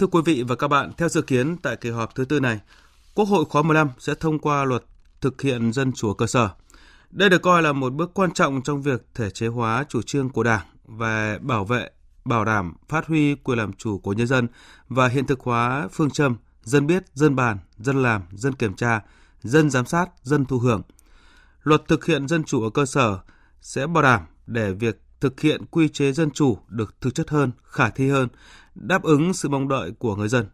Thưa quý vị và các bạn, theo dự kiến tại kỳ họp thứ tư này, Quốc hội khóa 15 sẽ thông qua luật thực hiện dân chủ cơ sở. Đây được coi là một bước quan trọng trong việc thể chế hóa chủ trương của Đảng về bảo vệ, bảo đảm, phát huy quyền làm chủ của nhân dân và hiện thực hóa phương châm dân biết, dân bàn, dân làm, dân kiểm tra, dân giám sát, dân thụ hưởng. Luật thực hiện dân chủ ở cơ sở sẽ bảo đảm để việc thực hiện quy chế dân chủ được thực chất hơn, khả thi hơn, đáp ứng sự mong đợi của người dân.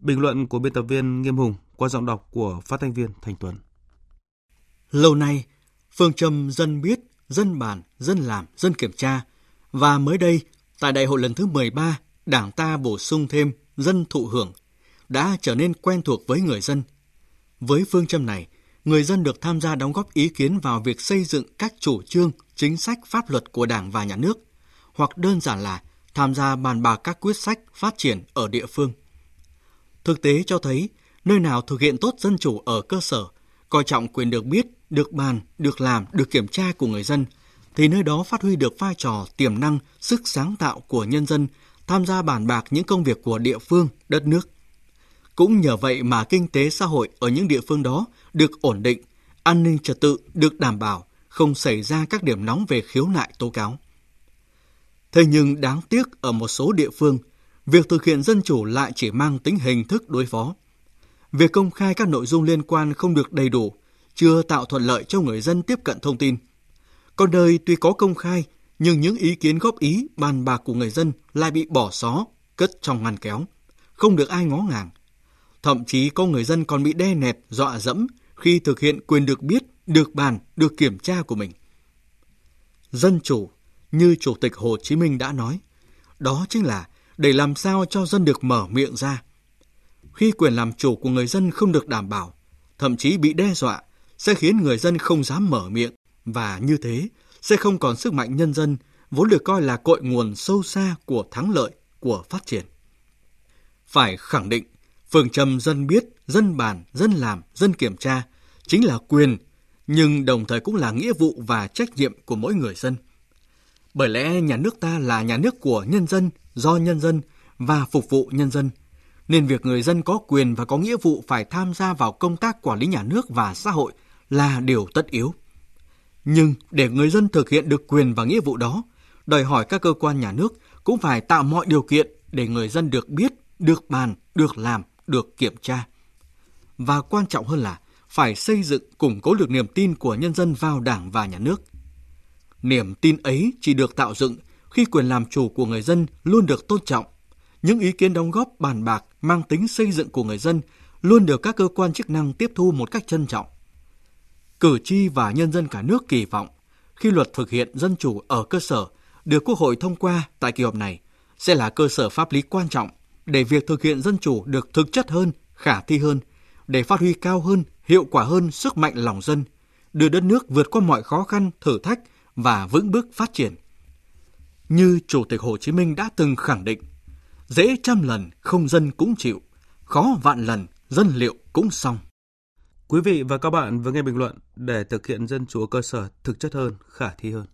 Bình luận của biên tập viên Nghiêm Hùng qua giọng đọc của phát thanh viên Thành Tuấn. Lâu nay, phương châm dân biết, dân bàn, dân làm, dân kiểm tra và mới đây, tại đại hội lần thứ 13, Đảng ta bổ sung thêm dân thụ hưởng đã trở nên quen thuộc với người dân. Với phương châm này, người dân được tham gia đóng góp ý kiến vào việc xây dựng các chủ trương, chính sách pháp luật của Đảng và Nhà nước, hoặc đơn giản là tham gia bàn bạc các quyết sách phát triển ở địa phương. Thực tế cho thấy, nơi nào thực hiện tốt dân chủ ở cơ sở, coi trọng quyền được biết, được bàn, được làm, được kiểm tra của người dân, thì nơi đó phát huy được vai trò tiềm năng, sức sáng tạo của nhân dân tham gia bàn bạc những công việc của địa phương, đất nước. Cũng nhờ vậy mà kinh tế xã hội ở những địa phương đó được ổn định, an ninh trật tự được đảm bảo, không xảy ra các điểm nóng về khiếu nại tố cáo. Thế nhưng đáng tiếc ở một số địa phương, việc thực hiện dân chủ lại chỉ mang tính hình thức đối phó. Việc công khai các nội dung liên quan không được đầy đủ, chưa tạo thuận lợi cho người dân tiếp cận thông tin. Có nơi tuy có công khai, nhưng những ý kiến góp ý, bàn bạc của người dân lại bị bỏ xó, cất trong ngăn kéo, không được ai ngó ngàng. Thậm chí có người dân còn bị đe nẹt, dọa dẫm khi thực hiện quyền được biết, được bàn, được kiểm tra của mình. Dân chủ, như Chủ tịch Hồ Chí Minh đã nói, đó chính là để làm sao cho dân được mở miệng ra. Khi quyền làm chủ của người dân không được đảm bảo, thậm chí bị đe dọa, sẽ khiến người dân không dám mở miệng và như thế sẽ không còn sức mạnh nhân dân vốn được coi là cội nguồn sâu xa của thắng lợi, của phát triển. Phải khẳng định, phương châm dân biết, dân bàn, dân làm, dân kiểm tra chính là quyền, nhưng đồng thời cũng là nghĩa vụ và trách nhiệm của mỗi người dân. Bởi lẽ nhà nước ta là nhà nước của nhân dân, do nhân dân và phục vụ nhân dân, nên việc người dân có quyền và có nghĩa vụ phải tham gia vào công tác quản lý nhà nước và xã hội là điều tất yếu. Nhưng để người dân thực hiện được quyền và nghĩa vụ đó, đòi hỏi các cơ quan nhà nước cũng phải tạo mọi điều kiện để người dân được biết, được bàn, được làm, được kiểm tra. Và quan trọng hơn là phải xây dựng củng cố được niềm tin của nhân dân vào Đảng và nhà nước. Niềm tin ấy chỉ được tạo dựng khi quyền làm chủ của người dân luôn được tôn trọng. Những ý kiến đóng góp bàn bạc mang tính xây dựng của người dân luôn được các cơ quan chức năng tiếp thu một cách trân trọng. Cử tri và nhân dân cả nước kỳ vọng khi luật thực hiện dân chủ ở cơ sở được Quốc hội thông qua tại kỳ họp này sẽ là cơ sở pháp lý quan trọng để việc thực hiện dân chủ được thực chất hơn, khả thi hơn, để phát huy cao hơn, hiệu quả hơn sức mạnh lòng dân, đưa đất nước vượt qua mọi khó khăn, thử thách và vững bước phát triển. Như Chủ tịch Hồ Chí Minh đã từng khẳng định, dễ trăm lần không dân cũng chịu, khó vạn lần dân liệu cũng xong. Quý vị và các bạn vừa nghe bình luận để thực hiện dân chủ cơ sở thực chất hơn, khả thi hơn.